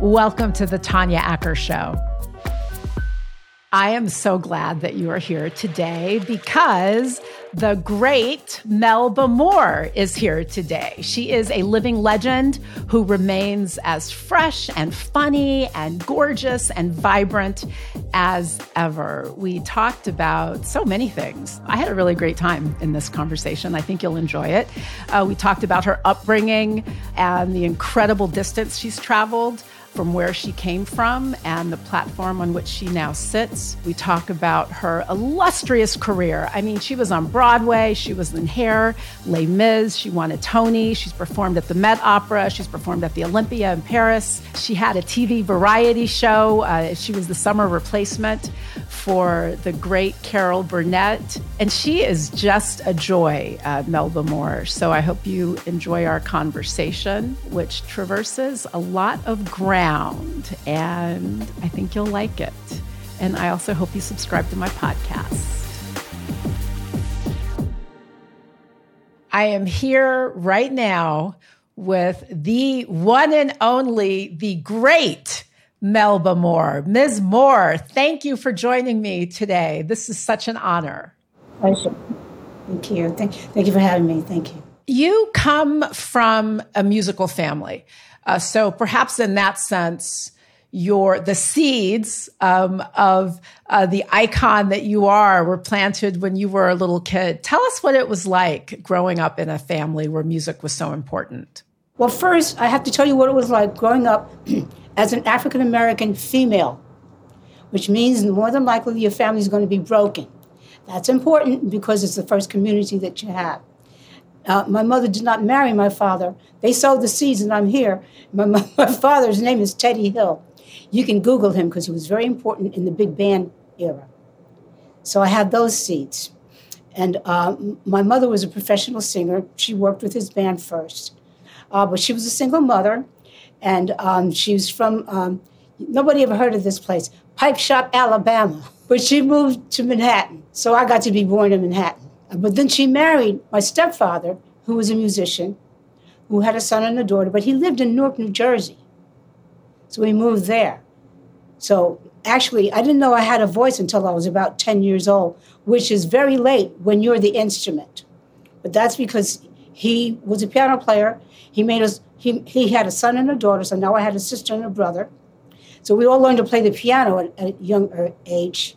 Welcome to the Tanya Acker Show. I am so glad that you are here today because the great Melba Moore is here today. She is a living legend who remains as fresh and funny and gorgeous and vibrant as ever. We talked about so many things. I had a really great time in this conversation. I think you'll enjoy it. Uh, we talked about her upbringing and the incredible distance she's traveled from where she came from and the platform on which she now sits. We talk about her illustrious career. I mean, she was on Broadway, she was in Hair, Les Mis, she won a Tony, she's performed at the Met Opera, she's performed at the Olympia in Paris. She had a TV variety show. Uh, she was the summer replacement for the great Carol Burnett. And she is just a joy, uh, Melba Moore. So I hope you enjoy our conversation, which traverses a lot of ground around, and I think you'll like it. And I also hope you subscribe to my podcast. I am here right now with the one and only, the great Melba Moore. Ms. Moore, thank you for joining me today. This is such an honor. Pleasure. Thank you. Thank, thank you for having me. Thank you. You come from a musical family. Uh, so perhaps in that sense, your the seeds um, of uh, the icon that you are were planted when you were a little kid. Tell us what it was like growing up in a family where music was so important. Well, first, I have to tell you what it was like growing up as an African American female, which means more than likely your family is going to be broken. That's important because it's the first community that you have. Uh, my mother did not marry my father. They sowed the seeds, and I'm here. My, my, my father's name is Teddy Hill. You can Google him because he was very important in the big band era. So I had those seeds. And uh, my mother was a professional singer. She worked with his band first. Uh, but she was a single mother, and um, she was from, um, nobody ever heard of this place, Pipe Shop, Alabama. But she moved to Manhattan. So I got to be born in Manhattan. But then she married my stepfather, who was a musician, who had a son and a daughter, but he lived in Newark, New Jersey. So we moved there. So actually, I didn't know I had a voice until I was about 10 years old, which is very late when you're the instrument. But that's because he was a piano player. He made us, he, he had a son and a daughter, so now I had a sister and a brother. So we all learned to play the piano at, at a young uh, age.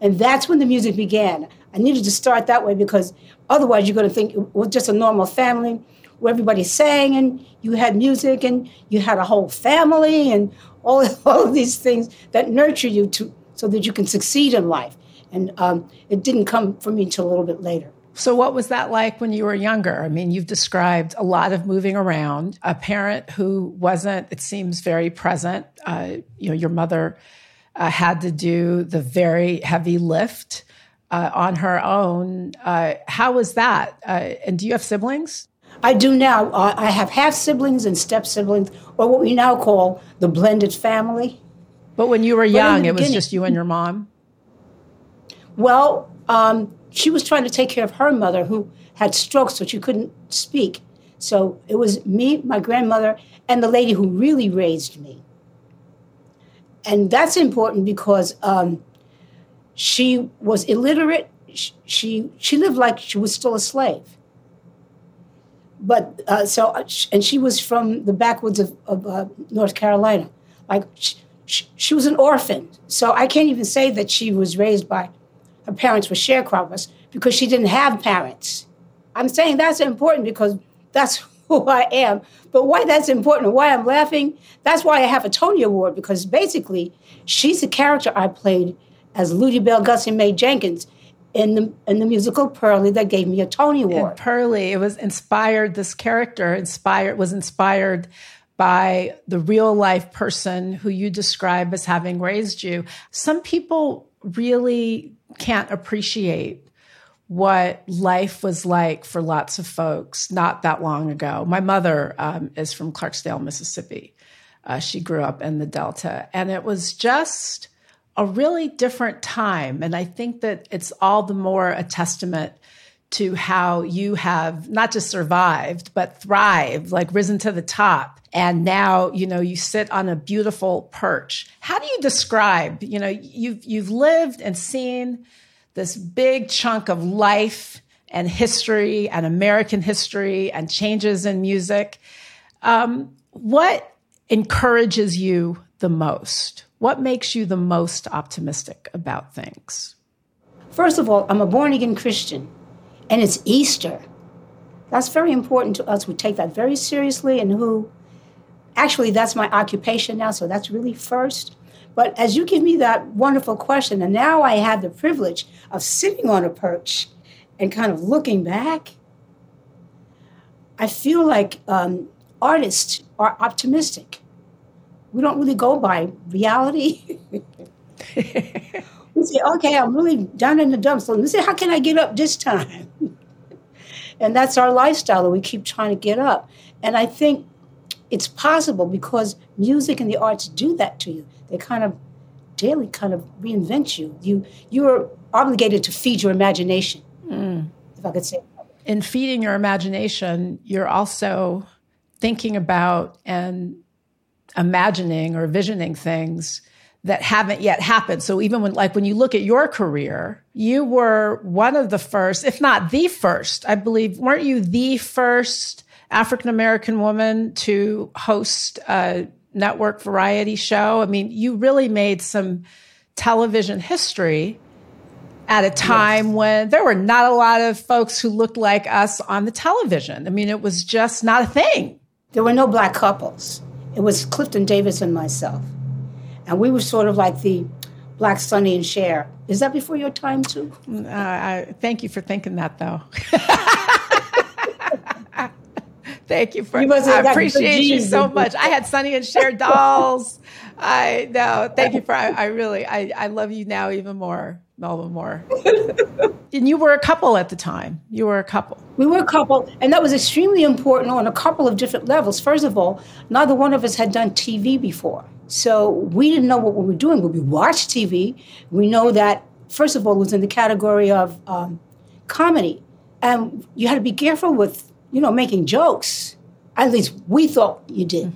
And that's when the music began. I needed to start that way because otherwise you're going to think it was just a normal family where everybody sang and you had music and you had a whole family and all, all of these things that nurture you to so that you can succeed in life. And um, it didn't come for me until a little bit later. So, what was that like when you were younger? I mean, you've described a lot of moving around, a parent who wasn't, it seems, very present. Uh, you know, your mother uh, had to do the very heavy lift uh, on her own. Uh, how was that? Uh, and do you have siblings? I do now. I have half siblings and step siblings, or what we now call the blended family. But when you were young, it was just you and your mom? Well, um, she was trying to take care of her mother who had strokes, so she couldn't speak. So it was me, my grandmother, and the lady who really raised me. And that's important because um, she was illiterate. She she lived like she was still a slave. But uh, so uh, and she was from the backwoods of, of uh, North Carolina. Like she, she, was an orphan. So I can't even say that she was raised by her parents were sharecroppers because she didn't have parents. I'm saying that's important because that's who I am. But why that's important, why I'm laughing, that's why I have a Tony Award because basically she's the character I played as Lutiebelle Gussie Mae Jenkins in the in the musical Purlie that gave me a Tony Award. And it was inspired. This character inspired was inspired by the real life person who you describe as having raised you. Some people really can't appreciate what life was like for lots of folks not that long ago. My mother um, is from Clarksdale, Mississippi. Uh, she grew up in the Delta, and it was just a really different time. And I think that it's all the more a testament to how you have not just survived, but thrived, like risen to the top. And now, you know, you sit on a beautiful perch. How do you describe, you know, you've, you've lived and seen this big chunk of life and history and American history and changes in music. Um, what encourages you the most? What makes you the most optimistic about things? First of all, I'm a born again Christian, and it's Easter. That's very important to us. We take that very seriously, and who actually, that's my occupation now, so that's really first. But as you give me that wonderful question, and now I have the privilege of sitting on a perch and kind of looking back, I feel like um, artists are optimistic. We don't really go by reality. we say, okay, I'm really down in the dumps. So me see, how can I get up this time? and that's our lifestyle that we keep trying to get up. And I think it's possible because music and the arts do that to you. They kind of daily kind of reinvent you. You you're obligated to feed your imagination. Mm. If I could say. In feeding your imagination, you're also thinking about and imagining or visioning things that haven't yet happened. So even when like when you look at your career, you were one of the first, if not the first, I believe, weren't you the first African American woman to host a network variety show? I mean, you really made some television history at a time yes. when there were not a lot of folks who looked like us on the television. I mean, it was just not a thing. There were no black couples. It was Clifton Davis and myself. And we were sort of like the black Sonny and Cher. Is that before your time, too? Uh, I, thank you for thinking that, though. thank you for. You I appreciate you so much. I had Sonny and Cher dolls. I know. Thank you for. I, I really. I, I love you now even more. Melba Moore. and you were a couple at the time. You were a couple. We were a couple, and that was extremely important on a couple of different levels. First of all, neither one of us had done TV before. So we didn't know what we were doing, but we watched TV. We know that, first of all, it was in the category of um, comedy. And you had to be careful with, you know, making jokes. At least we thought you did.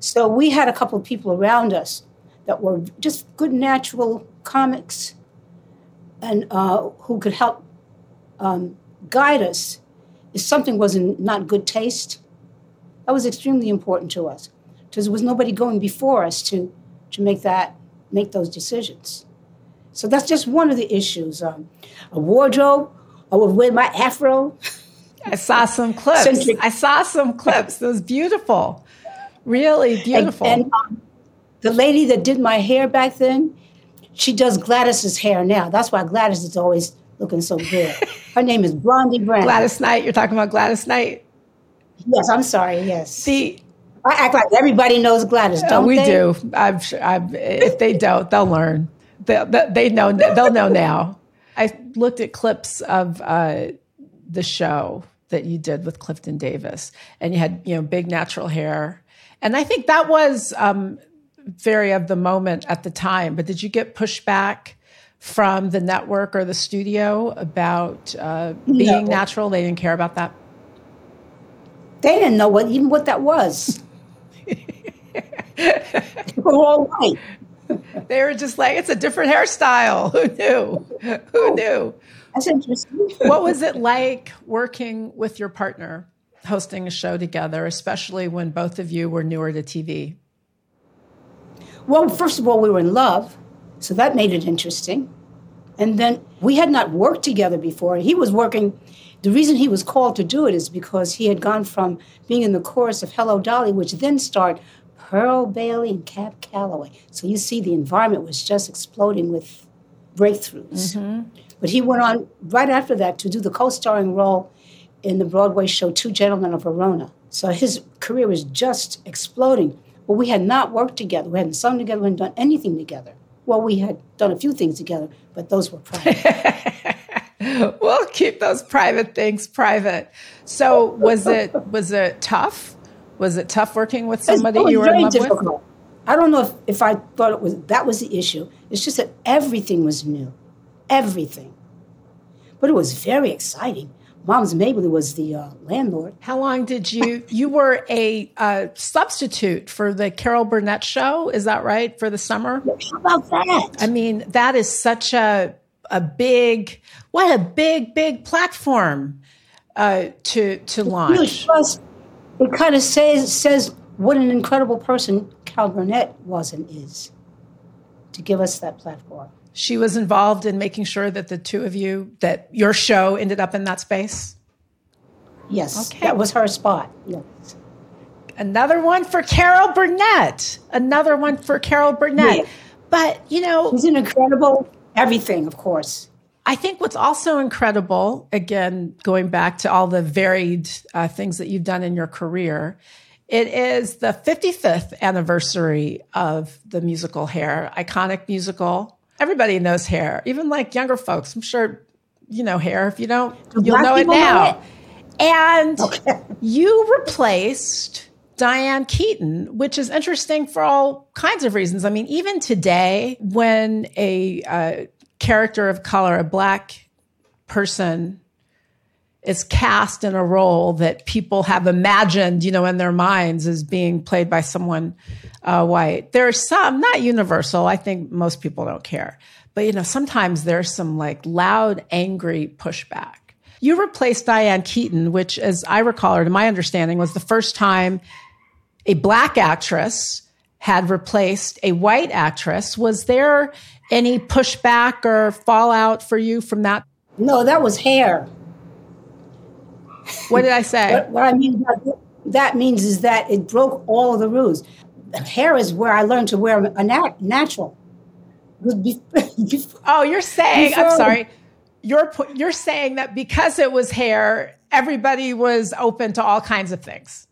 So we had a couple of people around us that were just good natural comics and uh, who could help um, guide us if something was in not good taste. That was extremely important to us because there was nobody going before us to, to make that make those decisions. So that's just one of the issues. Um, a wardrobe, I would wear my afro. I saw some clips. Centric. I saw some clips. It was beautiful, really beautiful. And, and um, the lady that did my hair back then, she does Gladys's hair now. That's why Gladys is always looking so good. Her name is Blondie Brown. Gladys Knight. You're talking about Gladys Knight. Yes, I'm sorry. Yes. See, I act like everybody knows Gladys. Don't we they? do. I'm, I'm, if they don't, they'll learn. They, they know. They'll know now. I looked at clips of uh, the show that you did with Clifton Davis, and you had you know big natural hair, and I think that was um, very of the moment at the time. But did you get pushback from the network or the studio about uh, being no. natural? They didn't care about that. They didn't know what even what that was. they were all white. They were just like, it's a different hairstyle. Who knew? Who oh, knew? That's interesting. what was it like working with your partner, hosting a show together, especially when both of you were newer to TV? Well, first of all, we were in love, so that made it interesting. And then we had not worked together before. He was working, the reason he was called to do it is because he had gone from being in the chorus of Hello Dolly, which then starred Pearl Bailey and Cab Calloway. So you see, the environment was just exploding with breakthroughs. Mm-hmm. But he went on right after that to do the co starring role in the Broadway show Two Gentlemen of Verona. So his career was just exploding. But we had not worked together. We hadn't sung together. We hadn't done anything together. Well, we had done a few things together, but those were private. we'll keep those private things private. So was it was it tough? Was it tough working with somebody you were in love difficult. with? I don't know if, if I thought it was that was the issue. It's just that everything was new. Everything. But it was very exciting. Moms Mabley was the uh, landlord. How long did you? You were a uh, substitute for the Carol Burnett show. Is that right for the summer? How about that? I mean, that is such a a big, what a big, big platform uh, to to launch. It kind of says says what an incredible person Carol Burnett was and is to give us that platform she was involved in making sure that the two of you that your show ended up in that space? Yes. Okay. that was her spot. Yes. Another one for carol burnett. Another one for carol burnett. Yeah. but you know she's an incredible everything of course. I think what's also incredible, again, going back to all the varied uh, things that you've done in your career, it is the 55th anniversary of the musical Hair, iconic musical everybody knows hair, even like younger folks. I'm sure you know hair. If you don't, Do you'll know it now. Know it? And okay. you replaced Diane Keaton, which is interesting for all kinds of reasons. I mean, even today, when a uh, character of color, a black person, is cast in a role that people have imagined, you know, in their minds as being played by someone uh, white. There are some, not universal. I think most people don't care. But, you know, sometimes there's some like loud, angry pushback. You replaced Diane Keaton, which, as I recall, or to my understanding, was the first time a black actress had replaced a white actress. Was there any pushback or fallout for you from that? No, that was hair. What did I say? what, what, I mean that means is that it broke all of the rules. Hair is where I learned to wear a nat- natural. oh, you're saying I'm sorry. You're you're saying that because it was hair, everybody was open to all kinds of things.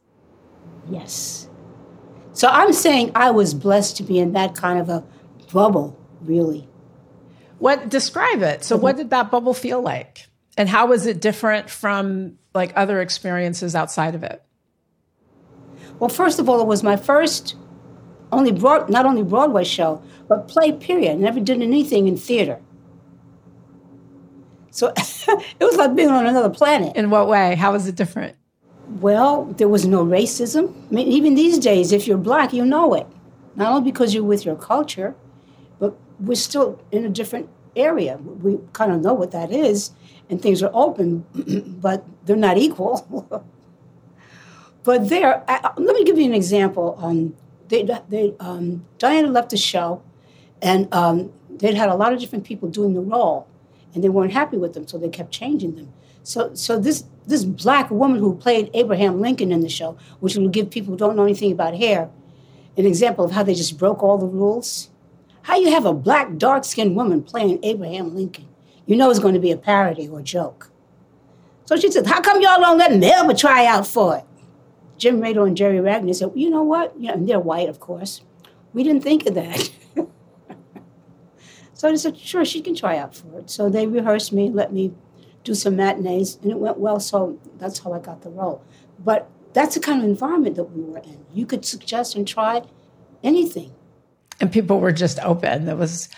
Yes. So I'm saying I was blessed to be in that kind of a bubble, really. What describe it? So what did that bubble feel like? And how was it different from like other experiences outside of it? Well, first of all, it was my first only broad, not only Broadway show, but play period. I never did anything in theater. So it was like being on another planet. In what way? How was it different? Well, there was no racism. I mean, even these days, if you're black, you know it. Not only because you're with your culture, but we're still in a different area. We kind of know what that is, and things are open, but they're not equal. but there, I, let me give you an example. Um, they, they, um, Diana left the show, and um, they'd had a lot of different people doing the role, and they weren't happy with them, so they kept changing them. So, so this this black woman who played Abraham Lincoln in the show, which will give people who don't know anything about hair, an example of how they just broke all the rules. How you have a black, dark skinned woman playing Abraham Lincoln? You know it's going to be a parody or a joke. So she said, How come y'all don't let Melba try out for it? Jim Rado and Jerry Ragni said, well, You know what? You know, and they're white, of course. We didn't think of that. so I said, Sure, she can try out for it. So they rehearsed me, let me do some matinees, and it went well. So that's how I got the role. But that's the kind of environment that we were in. You could suggest and try anything. And people were just open. There was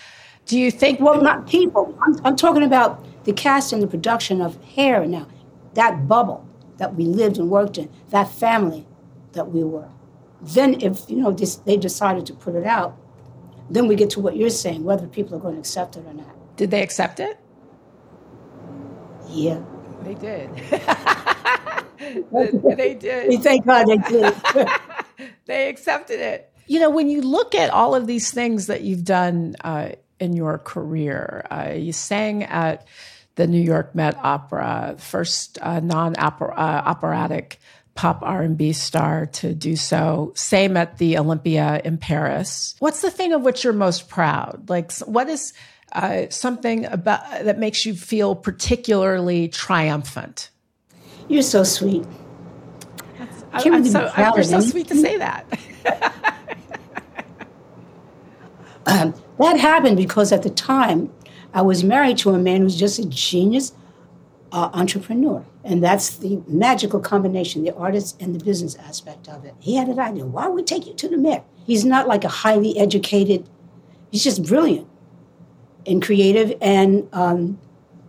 do you think? Well, not people. I'm, I'm talking about the cast and the production of Hair now. That bubble that we lived and worked in, that family that we were. Then, if you know this, they decided to put it out, then we get to what you're saying, whether people are going to accept it or not. Did they accept it? Yeah, they did. they did. We Thank God they did. they accepted it. You know, when you look at all of these things that you've done. Uh, in your career. Uh, you sang at the New York Met Opera, first uh, non-operatic pop R&B star to do so. Same at the Olympia in Paris. What's the thing of which you're most proud? Like, what is uh, something about that makes you feel particularly triumphant? You're so sweet. I, am so, you're so sweet to say that. um, that happened because at the time, I was married to a man who's just a genius uh, entrepreneur. And that's the magical combination, the artist and the business aspect of it. He had an idea. Why would we take you to the Met? He's not like a highly educated, he's just brilliant and creative and um,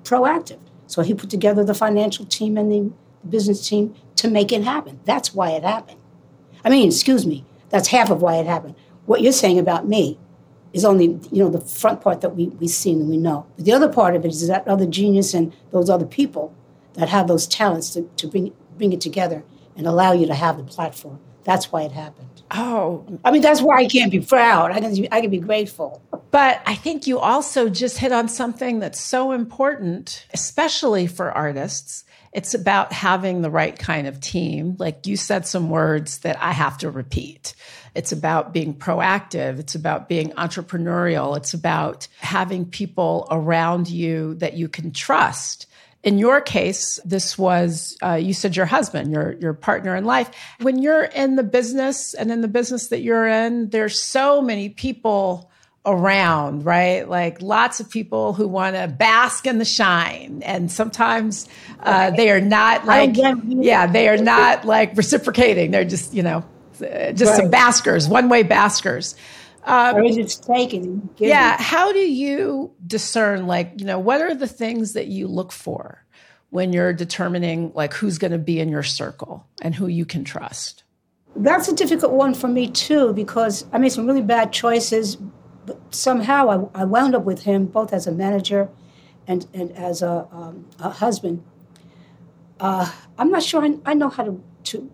proactive. So he put together the financial team and the business team to make it happen. That's why it happened. I mean, excuse me, that's half of why it happened. What you're saying about me is only, you know, the front part that we, we see and we know. But the other part of it is that other genius and those other people that have those talents to, to bring, bring it together and allow you to have the platform. That's why it happened. Oh, I mean, that's why I can't be proud. I can, I can be grateful. But I think you also just hit on something that's so important, especially for artists. It's about having the right kind of team. Like you said some words that I have to repeat. It's about being proactive. It's about being entrepreneurial. It's about having people around you that you can trust in your case, this was uh, you said your husband, your your partner in life. When you're in the business and in the business that you're in, there's so many people around, right? Like lots of people who want to bask in the shine, and sometimes uh, they are not like yeah, they are not like reciprocating. They're just you know just right. some baskers, one way baskers. Um, or is it taken? Yeah. How do you discern, like, you know, what are the things that you look for when you're determining, like, who's going to be in your circle and who you can trust? That's a difficult one for me, too, because I made some really bad choices, somehow I, I wound up with him both as a manager and, and as a, um, a husband. Uh, I'm not sure I, I know how to, to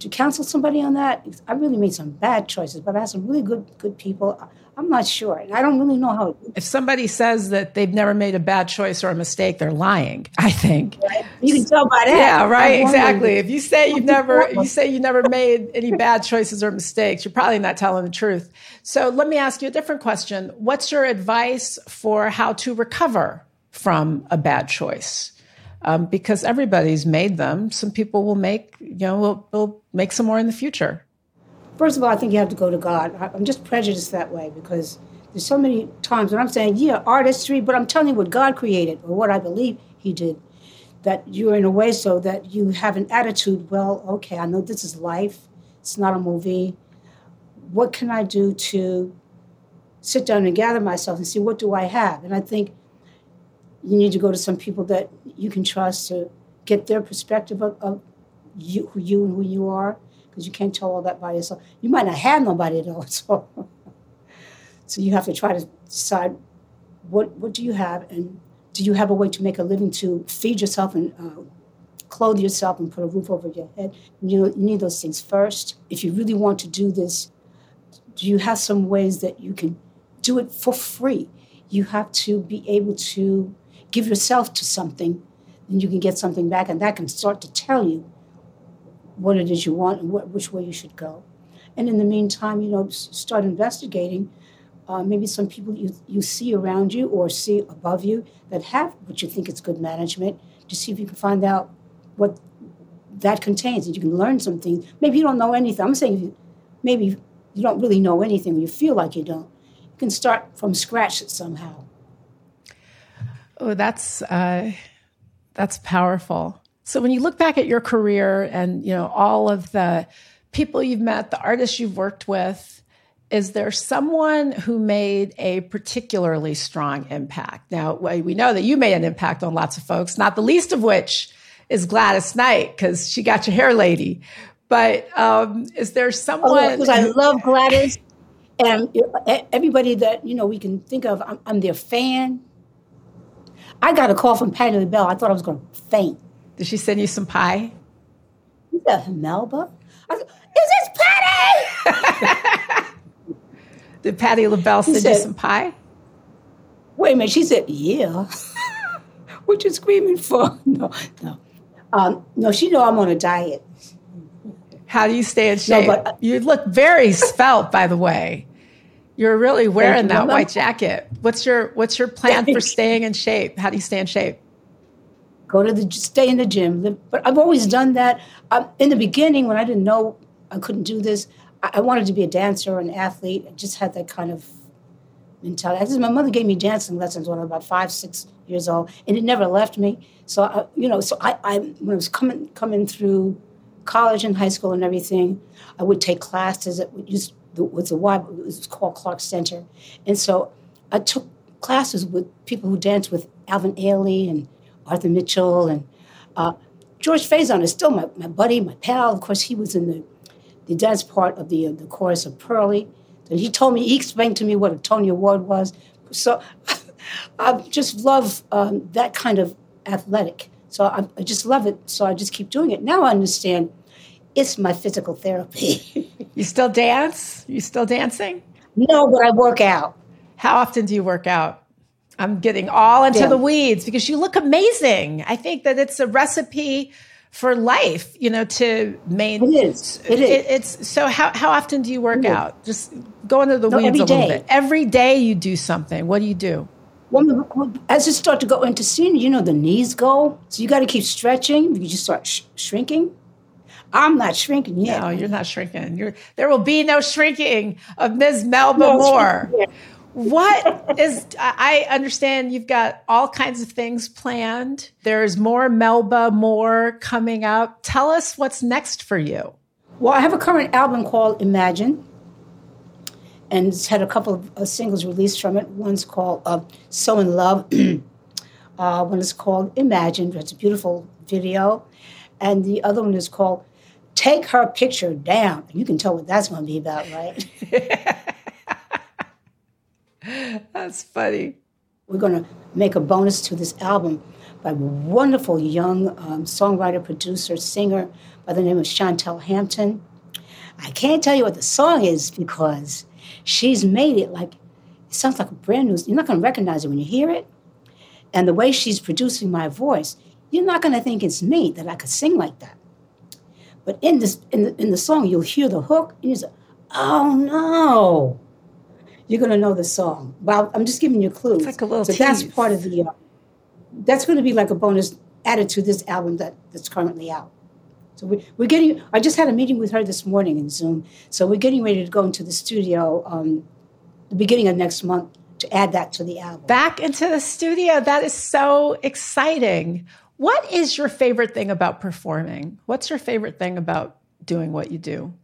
to counsel somebody on that, I really made some bad choices, but I had some really good good people. I'm not sure. And I don't really know how. If somebody says that they've never made a bad choice or a mistake, they're lying. I think right? you can tell by that. Yeah, right. Exactly. If you say you've never, you say you never made any bad choices or mistakes, you're probably not telling the truth. So let me ask you a different question. What's your advice for how to recover from a bad choice? Um, because everybody's made them. Some people will make, you know, will, will make some more in the future. First of all, I think you have to go to God. I'm just prejudiced that way because there's so many times when I'm saying, yeah, artistry, but I'm telling you what God created or what I believe He did. That you're in a way so that you have an attitude, well, okay, I know this is life, it's not a movie. What can I do to sit down and gather myself and see what do I have? And I think you need to go to some people that you can trust to get their perspective of, of you, who you and who you are, because you can't tell all that by yourself. You might not have nobody though, so so you have to try to decide what what do you have, and do you have a way to make a living to feed yourself and uh, clothe yourself and put a roof over your head. You know, you need those things first. If you really want to do this, do you have some ways that you can do it for free? You have to be able to give yourself to something, then you can get something back, and that can start to tell you what it is you want and what, which way you should go. And in the meantime, you know, start investigating. Uh, maybe some people you, you see around you or see above you that have what you think is good management to see if you can find out what that contains and you can learn some things. Maybe you don't know anything. I'm saying you, maybe you don't really know anything, you feel like you don't. You can start from scratch somehow. Oh, that's uh, that's powerful. So when you look back at your career and you know all of the people you've met, the artists you've worked with, is there someone who made a particularly strong impact? Now we know that you made an impact on lots of folks, not the least of which is Gladys Knight because she got your hair lady. But um, is there someone? Because oh, I love Gladys, and everybody that you know we can think of. I'm, I'm their fan. I got a call from Patti LaBelle. I thought I was going to faint. Did she send you some pie? Is that Melba? I said, Is this Patti? Did Patti LaBelle send said, you some pie? Wait a minute. She said, Yeah. what you screaming for? No, no. Um, no, she know I'm on a diet. How do you stay in shape? No, but, uh, you look very svelte, by the way. You're really wearing that white jacket. What's your What's your plan for staying in shape? How do you stay in shape? Go to the stay in the gym. But I've always done that. Um, in the beginning, when I didn't know I couldn't do this, I, I wanted to be a dancer or an athlete. I just had that kind of mentality. My mother gave me dancing lessons when I was about five, six years old, and it never left me. So I, you know, so I, I when I was coming coming through college and high school and everything, I would take classes at just was a Y, it was called Clark Center. And so I took classes with people who danced with Alvin Ailey and Arthur Mitchell, and uh, George Faison is still my, my buddy, my pal. Of course, he was in the, the dance part of the, uh, the chorus of Purlie. And he told me, he explained to me what a Tony Award was. So I just love um, that kind of athletic. So I, I, just love it. So I just keep doing it. Now I understand it's my physical therapy. you still dance? You still dancing? No, but I work out. How often do you work out? I'm getting all into yeah. the weeds because you look amazing. I think that it's a recipe for life, you know, to main. It is. It is. It, it's so. How how often do you work out? Just go into the no, weeds a little bit. Every day you do something. What do you do? Well, as you start to go into senior, you know the knees go, so you got to keep stretching. You just start sh- shrinking. I'm not shrinking yet. No, you're not shrinking. You're, there will be no shrinking of Ms. Melba no, Moore. What is, I understand you've got all kinds of things planned. There's more Melba Moore coming up. Tell us what's next for you. Well, I have a current album called Imagine, and it's had a couple of uh, singles released from it. One's called uh, So in Love, uh, one is called Imagine, it's a beautiful video, and the other one is called Take Her Picture Down. You can tell what that's going to be about, right? That's funny. We're going to make a bonus to this album by a wonderful young um, songwriter, producer, singer by the name of Chantel Hampton. I can't tell you what the song is because she's made it like it sounds like a brand new. You're not going to recognize it when you hear it, and the way she's producing my voice, you're not going to think it's me that I could sing like that. But in this in the, in the song, you'll hear the hook, and you say, "Oh no." you're going to know the song. Well, I'm just giving you clues. It's like a little So tease. that's part of the. Uh, that's going to be like a bonus added to this album that, that's currently out. So we, we're getting. I just had a meeting with her this morning in Zoom. So we're getting ready to go into the studio um, the beginning of next month to add that to the album. Back into the studio. That is so exciting. What is your favorite thing about performing? What's your favorite thing about doing what you do?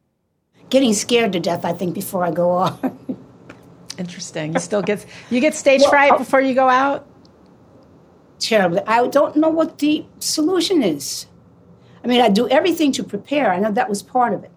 Getting scared to death, I think, before I go on. Interesting. You still get you get stage well, fright oh. before you go out. Terribly. I don't know what the solution is. I mean, I do everything to prepare. I know that was part of it,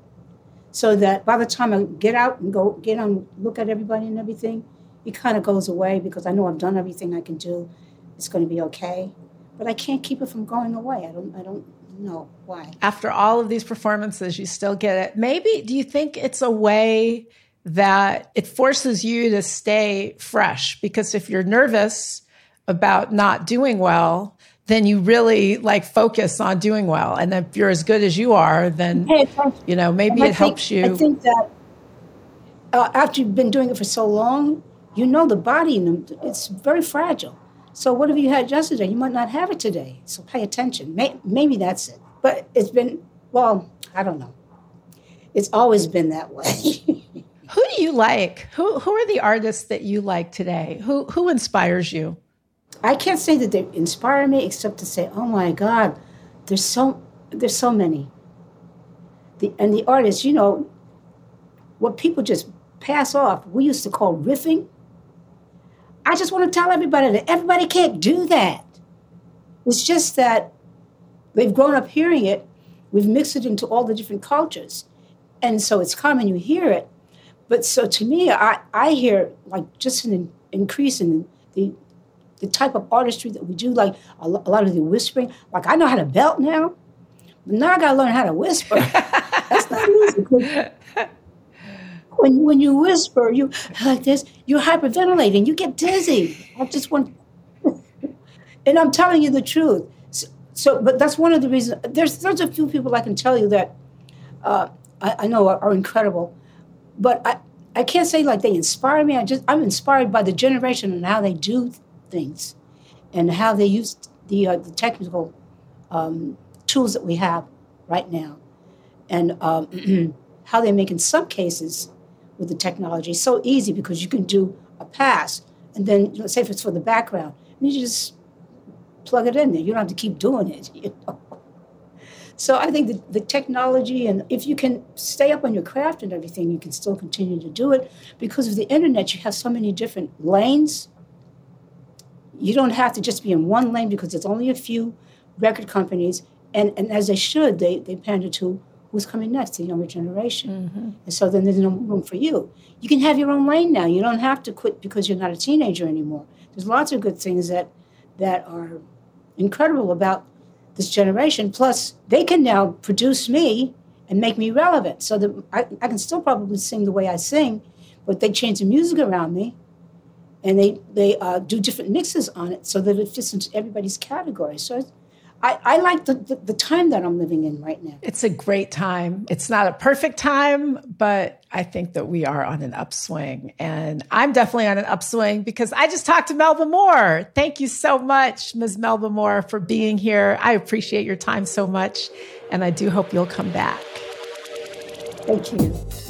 so that by the time I get out and go get on, look at everybody and everything, it kind of goes away because I know I've done everything I can do. It's going to be okay, but I can't keep it from going away. I don't. I don't know why. After all of these performances, you still get it. Maybe do you think it's a way? that it forces you to stay fresh because if you're nervous about not doing well, then you really like focus on doing well. And if you're as good as you are, then you know maybe it think, helps you. I think that uh, after you've been doing it for so long, you know the body it's very fragile. So what have you had yesterday, you might not have it today. So pay attention. maybe that's it. But it's been well, I don't know. It's always been that way. Who do you like? Who who are the artists that you like today? Who who inspires you? I can't say that they inspire me except to say, "Oh my God, there's so there's so many." The and the artists, you know, what people just pass off, we used to call riffing. I just want to tell everybody that everybody can't do that. It's just that they've grown up hearing it. We've mixed it into all the different cultures. And so it's common, you hear it, but so to me, I, I hear like just an increase in the the type of artistry that we do, like a, a lot of the whispering. Like I know how to belt now, but now I got to learn how to whisper. That's not easy. When when you whisper, you like this, you're hyperventilating. You get dizzy. I just want, and I'm telling you the truth. So, so, but that's one of the reasons. There's there's a few people I can tell you that uh, I, I know are, are incredible but I, I can't say like they inspire me. I just I'm inspired by the generation and how they do things, and how they use the uh, the technical um, tools that we have right now, and um, how they make in some cases with the technology It's so easy because you can do a pass and then let's say if it's for the background, you just plug it in there. You don't have to keep doing it. You know? So I think the, the technology, and if you can stay up on your craft and everything, you can still continue to do it. Because of the internet, you have so many different lanes. You don't have to just be in one lane because there's only a few record companies, and, and as they should, they, they pander to who's coming next, the younger generation. Mm-hmm. And so then there's no room for you. You can have your own lane now. You don't have to quit because you're not a teenager anymore. There's lots of good things that that are incredible about this generation. Plus, they can now produce me and make me relevant so that I, I can still probably sing the way I sing, but they change the music around me and they, they uh, do different mixes on it so that it fits into everybody's category. So I, I like the, the, the, time that I'm living in right now. It's a great time. It's not a perfect time, but I think that we are on an upswing. And I'm definitely on an upswing because I just talked to Melba Moore. Thank you so much, Ms. Melba Moore, for being here. I appreciate your time so much. And I do hope you'll come back. Thank you.